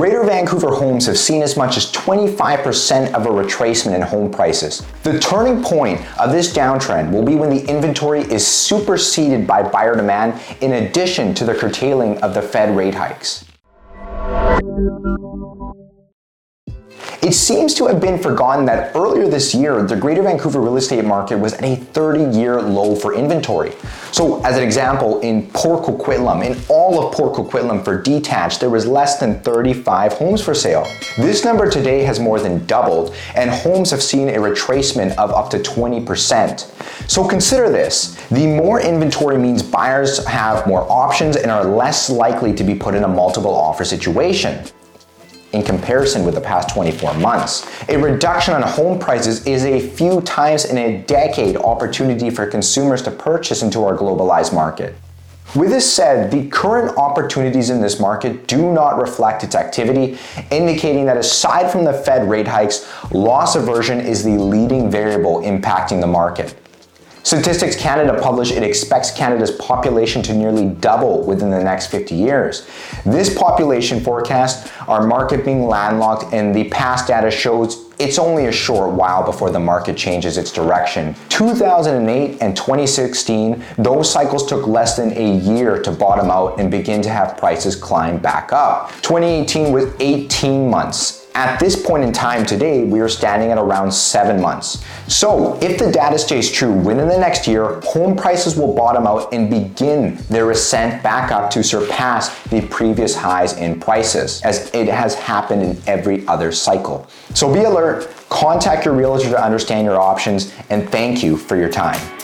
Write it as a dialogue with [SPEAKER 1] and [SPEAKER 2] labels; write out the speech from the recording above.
[SPEAKER 1] Greater Vancouver homes have seen as much as 25% of a retracement in home prices. The turning point of this downtrend will be when the inventory is superseded by buyer demand in addition to the curtailing of the Fed rate hikes. It seems to have been forgotten that earlier this year, the Greater Vancouver real estate market was at a 30 year low for inventory. So, as an example, in Port Coquitlam, in all of Port Coquitlam for detached, there was less than 35 homes for sale. This number today has more than doubled, and homes have seen a retracement of up to 20%. So, consider this the more inventory means buyers have more options and are less likely to be put in a multiple offer situation in comparison with the past 24 months. A reduction on home prices is a few times in a decade opportunity for consumers to purchase into our globalized market. With this said, the current opportunities in this market do not reflect its activity, indicating that aside from the Fed rate hikes, loss aversion is the leading variable impacting the market. Statistics Canada published it expects Canada's population to nearly double within the next 50 years. This population forecast our market being landlocked and the past data shows it's only a short while before the market changes its direction. 2008 and 2016, those cycles took less than a year to bottom out and begin to have prices climb back up. 2018 was 18 months. At this point in time today, we are standing at around seven months. So, if the data stays true, within the next year, home prices will bottom out and begin their ascent back up to surpass the previous highs in prices, as it has happened in every other cycle. So, be alert, contact your realtor to understand your options, and thank you for your time.